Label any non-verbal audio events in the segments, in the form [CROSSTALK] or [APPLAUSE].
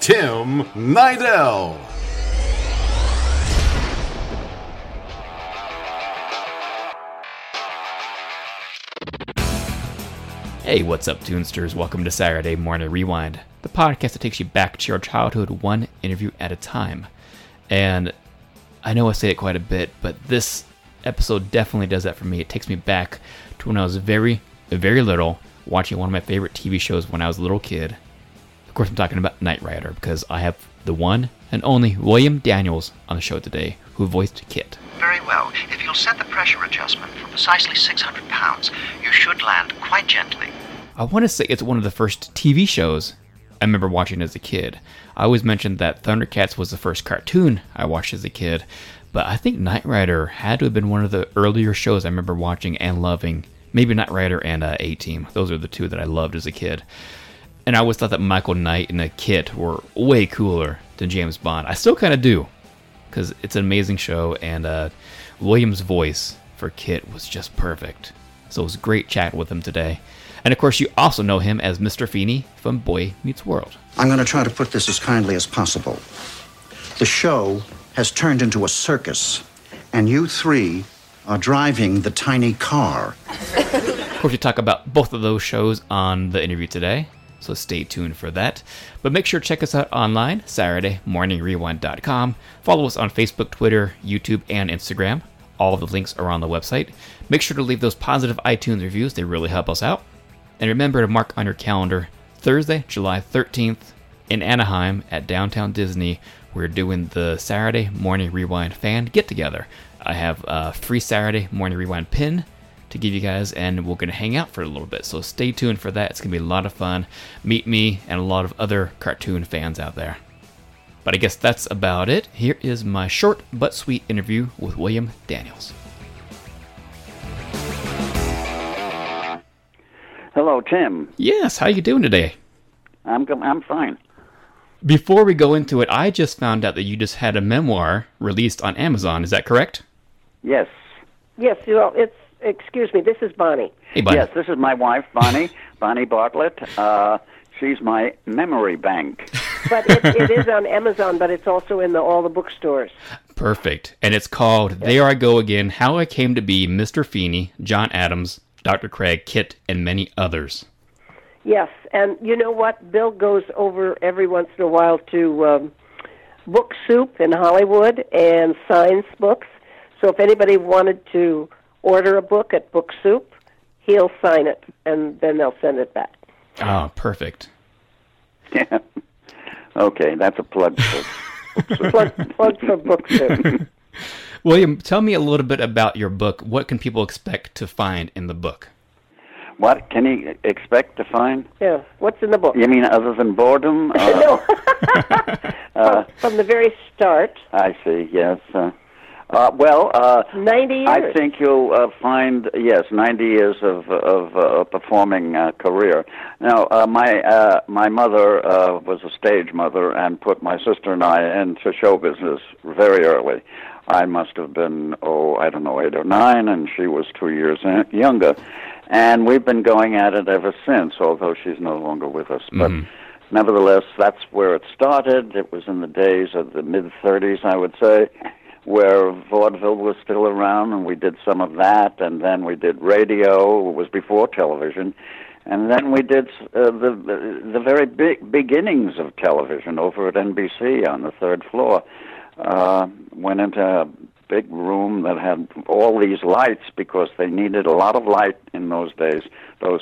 Tim Nidell. Hey, what's up, Toonsters? Welcome to Saturday Morning Rewind, the podcast that takes you back to your childhood one interview at a time. And I know I say it quite a bit, but this episode definitely does that for me. It takes me back to when I was very, very little, watching one of my favorite TV shows when I was a little kid. Course, I'm talking about Knight Rider because I have the one and only William Daniels on the show today, who voiced KITT. Very well. If you'll set the pressure adjustment for precisely 600 pounds, you should land quite gently. I want to say it's one of the first TV shows I remember watching as a kid. I always mentioned that Thundercats was the first cartoon I watched as a kid, but I think Knight Rider had to have been one of the earlier shows I remember watching and loving. Maybe Knight Rider and uh, A Team. Those are the two that I loved as a kid. And I always thought that Michael Knight and the KITT were way cooler than James Bond. I still kind of do, because it's an amazing show, and uh, William's voice for KITT was just perfect. So it was great chatting with him today. And of course, you also know him as Mr. Feeny from Boy Meets World. I'm going to try to put this as kindly as possible. The show has turned into a circus, and you three are driving the tiny car. Of course, we talk about both of those shows on the interview today, so stay tuned for that. But make sure to check us out online, SaturdayMorningRewind.com. Follow us on Facebook, Twitter, YouTube, and Instagram. All of the links are on the website. Make sure to leave those positive iTunes reviews, they really help us out. And remember to mark on your calendar Thursday, July 13th in Anaheim at Downtown Disney. We're doing the Saturday Morning Rewind fan get together. I have a free Saturday Morning Rewind pin to give you guys, and we're going to hang out for a little bit. So stay tuned for that. It's going to be a lot of fun. Meet me and a lot of other cartoon fans out there. But I guess that's about it. Here is my short but sweet interview with William Daniels. Hello, Tim. Yes, how you doing today? I'm I'm fine. Before we go into it, I just found out that you just had a memoir released on Amazon. Is that correct? Yes. Yes, well, it's excuse me. This is Bonnie. Hey, buddy. Yes, this is my wife, Bonnie. [LAUGHS] Bonnie Bartlett. Uh, she's my memory bank. [LAUGHS] But it, it is on Amazon, but it's also in the, all the bookstores. Perfect. And it's called There I Go Again How I Came to Be Mr. Feeny, John Adams, Dr. Craig, KITT, and many others. Yes, and you know what? Bill goes over every once in a while to um, Book Soup in Hollywood and signs books. So if anybody wanted to order a book at Book Soup, he'll sign it, and then they'll send it back. Oh, perfect. Yeah. okay, that's a plug. For, Plug, plug for Book Soup. [LAUGHS] William, tell me a little bit about your book. What can people expect to find in the book? what can he expect to find? Yeah, what's in the book? You mean other than boredom? [LAUGHS] Uh, no. from, from the very start, I see. Yes. Uh, uh, well, uh, 90 years. I think you'll uh, find yes, 90 years of of uh, performing uh, career. Now, uh, my uh, my mother uh, was a stage mother and put my sister and I into show business very early. I must have been oh I don't know eight or nine, and she was two years uh, younger, and we've been going at it ever since. Although she's no longer with us, but. Nevertheless, that's where it started. It was in the days of the mid 30s, I would say, where vaudeville was still around, and we did some of that, and then we did radio. It was before television, and then we did uh, the, the very big beginnings of television over at NBC on the third floor. Uh, went into a big room that had all these lights because they needed a lot of light in those days, those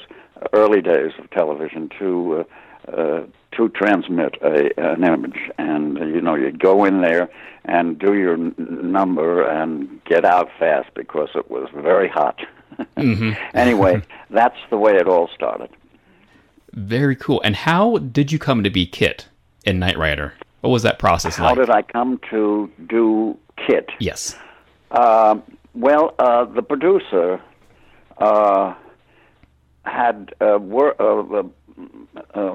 early days of television to. Uh, uh, to transmit a, an image, and uh, you know you'd go in there and do your n- number and get out fast because it was very hot. [LAUGHS] anyway, [LAUGHS] that's the way it all started. Very cool. And how did you come to be KITT in Knight Rider? What was that process How like? How did I come to do KITT? yes. Uh, well, uh, the producer uh, had uh, wor- uh, uh, uh,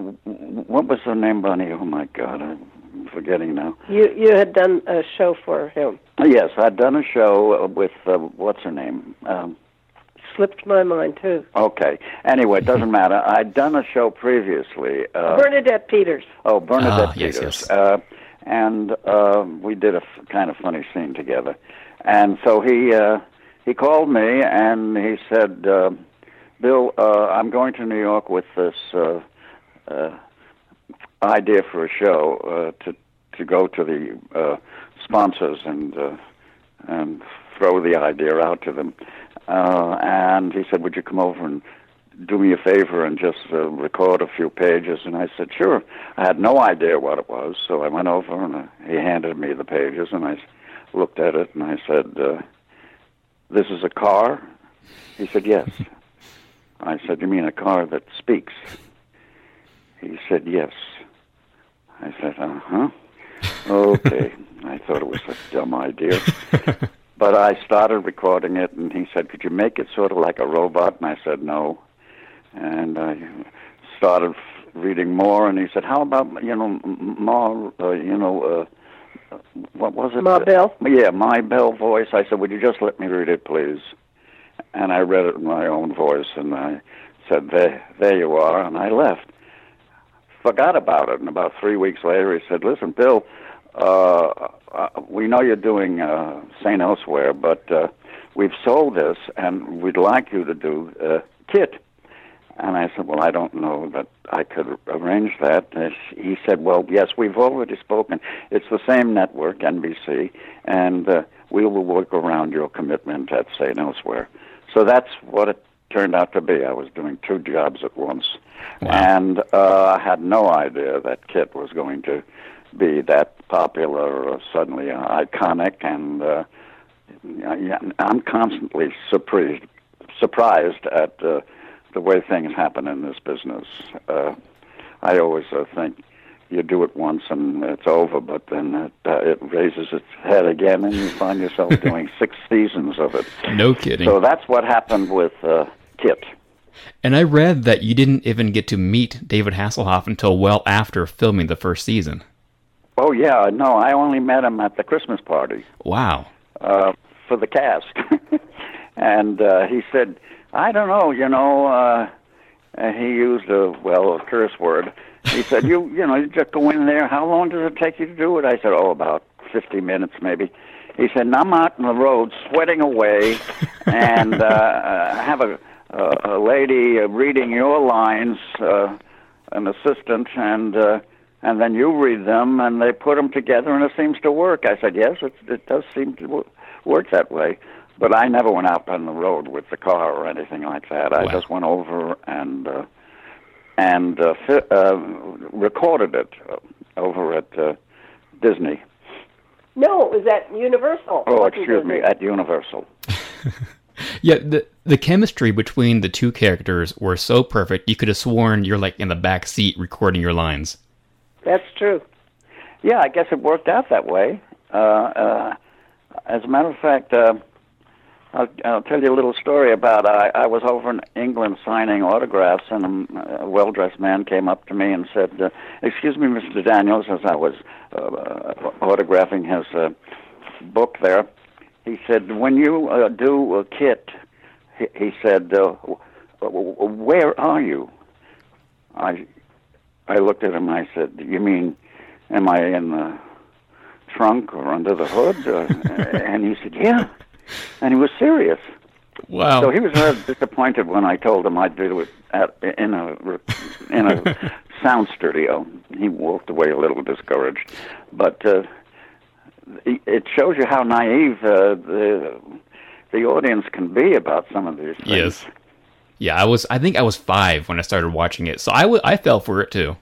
what was her name, Bonnie? Oh my God, I'm forgetting now. You you had done a show for him. Yes, I'd done a show uh, with uh, what's her name. Um, Slipped my mind too. okay. Anyway, it doesn't matter. I'd done a show previously. Uh, Bernadette Peters. Oh, Bernadette Ah, yes, Peters. yes. Uh, and uh, we did a f- kind of funny scene together. And so he uh, he called me and he said, uh, "Bill, uh, I'm going to New York with this uh, uh, idea for a show uh, to to go to the uh, sponsors and uh, and throw the idea out to them." Uh, and he said, "Would you come over and do me a favor and just record a few pages?" And I said, "Sure." I had no idea what it was, so I went over and he handed me the pages, and I looked at it and I said, "This is a car." He said, "Yes." I said, "You mean a car that speaks?" He said, "Yes." I said, "Uh huh." Okay. [LAUGHS] I thought it was a dumb idea. But I started recording it, and he said, "Could you make it sort of like a robot?" And I said, "No." And I started reading more, and he said, "How about you know m- more uh, you know uh, what was it? Ma Bell? Yeah, my Bell voice." I said, "Would you just let me read it, please?" And I read it in my own voice, and I said, "There, there you are," and I left. Forgot about it, and about three weeks later, he said, "Listen, Bill." Uh, uh, we know you're doing uh, St. Elsewhere, but uh, we've sold this, and we'd like you to do uh, KITT. And I said, Well, I don't know that I could arrange that. And he said, Well, yes, we've already spoken. It's the same network, NBC, and uh, we will work around your commitment at St. Elsewhere. So that's what it turned out to be. I was doing two jobs at once. And uh, I had no idea that KITT was going to be that popular or suddenly uh, iconic and uh, yeah, I'm constantly surprised surprised at uh, the way things happen in this business. Uh, I always uh, think you do it once and it's over, but then it, uh, it raises its head again, and you find yourself [LAUGHS] doing six seasons of it. No kidding. So that's what happened with uh, KITT. and I read that you didn't even get to meet David Hasselhoff until well after filming the first season. Oh yeah, no, I only met him at the Christmas party. Wow. uh, for the cast. [LAUGHS] and uh, he said, I don't know, you know, uh, and he used a, well, a curse word. He said, you, you know, you just go in there. How long does it take you to do it? I said, oh, about 50 minutes maybe. He said, and I'm out on the road sweating away and uh, uh, have a, a, a lady uh, reading your lines, uh, an assistant, and uh, and then you read them, and they put them together, and it seems to work. I said, yes, it, it does seem to wo- work that way. But I never went out on the road with the car or anything like that. I Wow. just went over and uh, and uh, fi- uh, recorded it uh, over at uh, Disney. No, it was at Universal. Oh, wasn't excuse it? me, at Universal. [LAUGHS] Yeah, the the chemistry between the two characters were so perfect. You could have sworn you're like in the back seat recording your lines. That's true. Yeah, I guess it worked out that way. Uh, uh, as a matter of fact, uh, I'll, I'll tell you a little story about. I, I was over in England signing autographs, and a, a well-dressed man came up to me and said, uh, "Excuse me, Mr. Daniels," as I was uh, autographing his uh, book there. He said, "When you uh, do a KITT," he, he said, uh, "Where are you?" I I looked at him. and I said, "You mean, am I in the trunk or under the hood?" [LAUGHS] And he said, "Yeah," and he was serious. Wow. So he was very disappointed when I told him I'd do it at, in a in a sound studio. He walked away a little discouraged, but uh, it- shows you how naive uh, the the audience can be about some of these things. Yes. Yeah, I was. I think I was five when I started watching it, so I I fell for it too.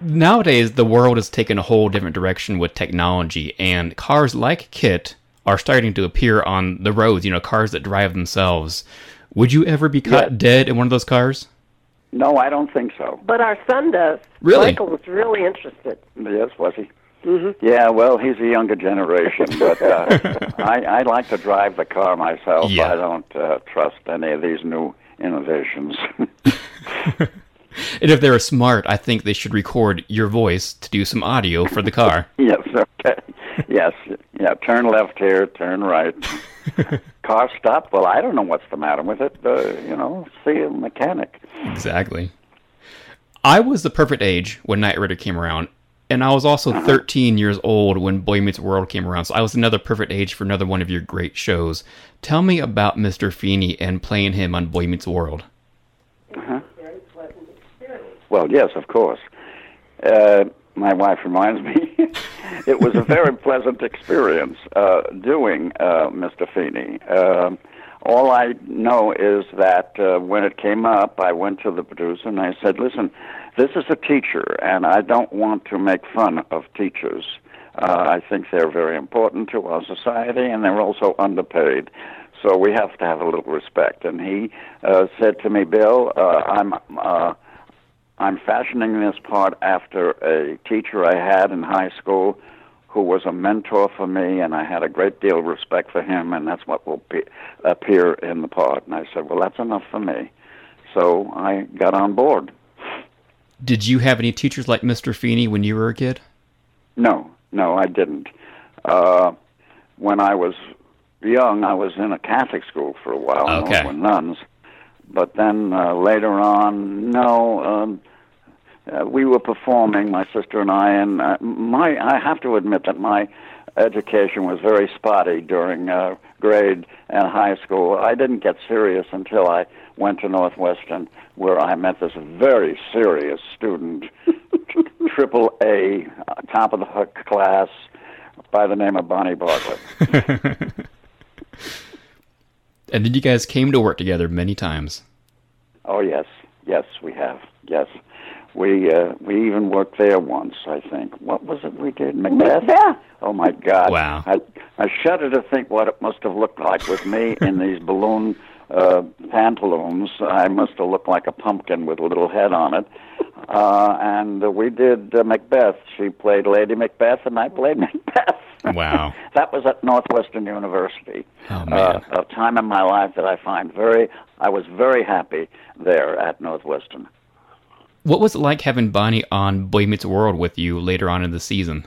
Nowadays, the world has taken a whole different direction with technology, and cars like KITT are starting to appear on the roads. You know, cars that drive themselves. Would you ever be caught Yeah. dead in one of those cars? No, I don't think so. But our son does. Really? Michael was really interested. Yes, was he? Mm-hmm. Yeah, well, he's a younger generation, [LAUGHS] but uh, I, I like to drive the car myself. Yeah. I don't uh, trust any of these new innovations. [LAUGHS] And if they're smart, I think they should record your voice to do some audio for the car. [LAUGHS] yes, okay. Yes, yeah. Turn left here, turn right. [LAUGHS] car stop. Well, I don't know what's the matter with it. Uh, you know, see a mechanic. Exactly. I was the perfect age when Knight Rider came around, and I was also 13 years old when Boy Meets World came around. So I was another perfect age for another one of your great shows. Tell me about Mr. Feeny and playing him on Boy Meets World. Uh-huh. Well, yes, of course. Uh, my wife reminds me [LAUGHS] it was a very pleasant experience uh, doing uh, Mr. Feeny. Uh, all I know is that uh, when it came up, I went to the producer and I said, "Listen, this is a teacher, and I don't want to make fun of teachers. Uh, I think they're very important to our society, and they're also underpaid." So we have to have a little respect. And he uh, said to me, Bill, uh, I'm uh, I'm fashioning this part after a teacher I had in high school who was a mentor for me, and I had a great deal of respect for him, and that's what will appear in the part. And I said, Well, that's enough for me. So I got on board. Did you have any teachers like Mr. Feeny when you were a kid? No, no, I didn't. Uh, when I was young, I was in a Catholic school for a while. and Okay. Were nuns. But then uh, later on, no, um, uh, we were performing, my sister and I, and uh, my I have to admit that my education was very spotty during uh, grade and high school. I didn't get serious until I went to Northwestern, where I met this very serious student, [LAUGHS] triple A, top of the hook class, by the name of Bonnie Bartlett. [LAUGHS] And then you guys came to work together many times. Oh yes, yes, we have. Yes, we uh, we even worked there once. I think. What was it we did? Macbeth. Macbeth. Oh my God! Wow. I I shudder to think what it must have looked like with me [LAUGHS] in these balloon uh, pantaloons. I must have looked like a pumpkin with a little head on it. Uh, and uh, we did uh, Macbeth. She played Lady Macbeth, and I played [LAUGHS] Macbeth. Wow. [LAUGHS] that was at Northwestern University. Oh, man. Uh, a time in my life that I find very. I was very happy there at Northwestern. What was it like having Bonnie on Boy Meets World with you later on in the season?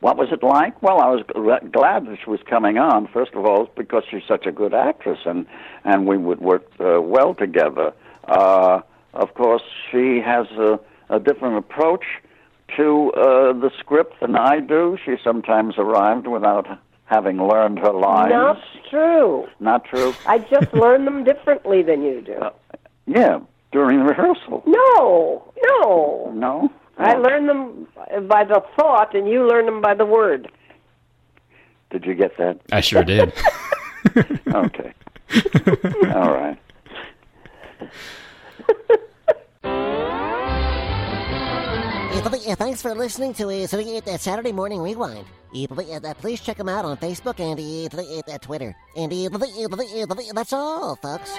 What was it like? Well, I was glad that she was coming on. First of all, because she's such a good actress, and and we would work uh, well together. Uh, of course, she has a, a different approach to uh, the script than I do. She sometimes arrived without having learned her lines. Not true. Not true. I just [LAUGHS] learn them differently than you do. Yeah, during the rehearsal. No, no. No. I learn them by the thought, and you learn them by the word. Did you get that? I sure did. [LAUGHS] Okay. All right. [LAUGHS] Yeah, thanks for listening to uh, uh, Saturday Morning Rewind. Uh, Please check them out on Facebook and uh, uh, Twitter. And uh, that's all, folks.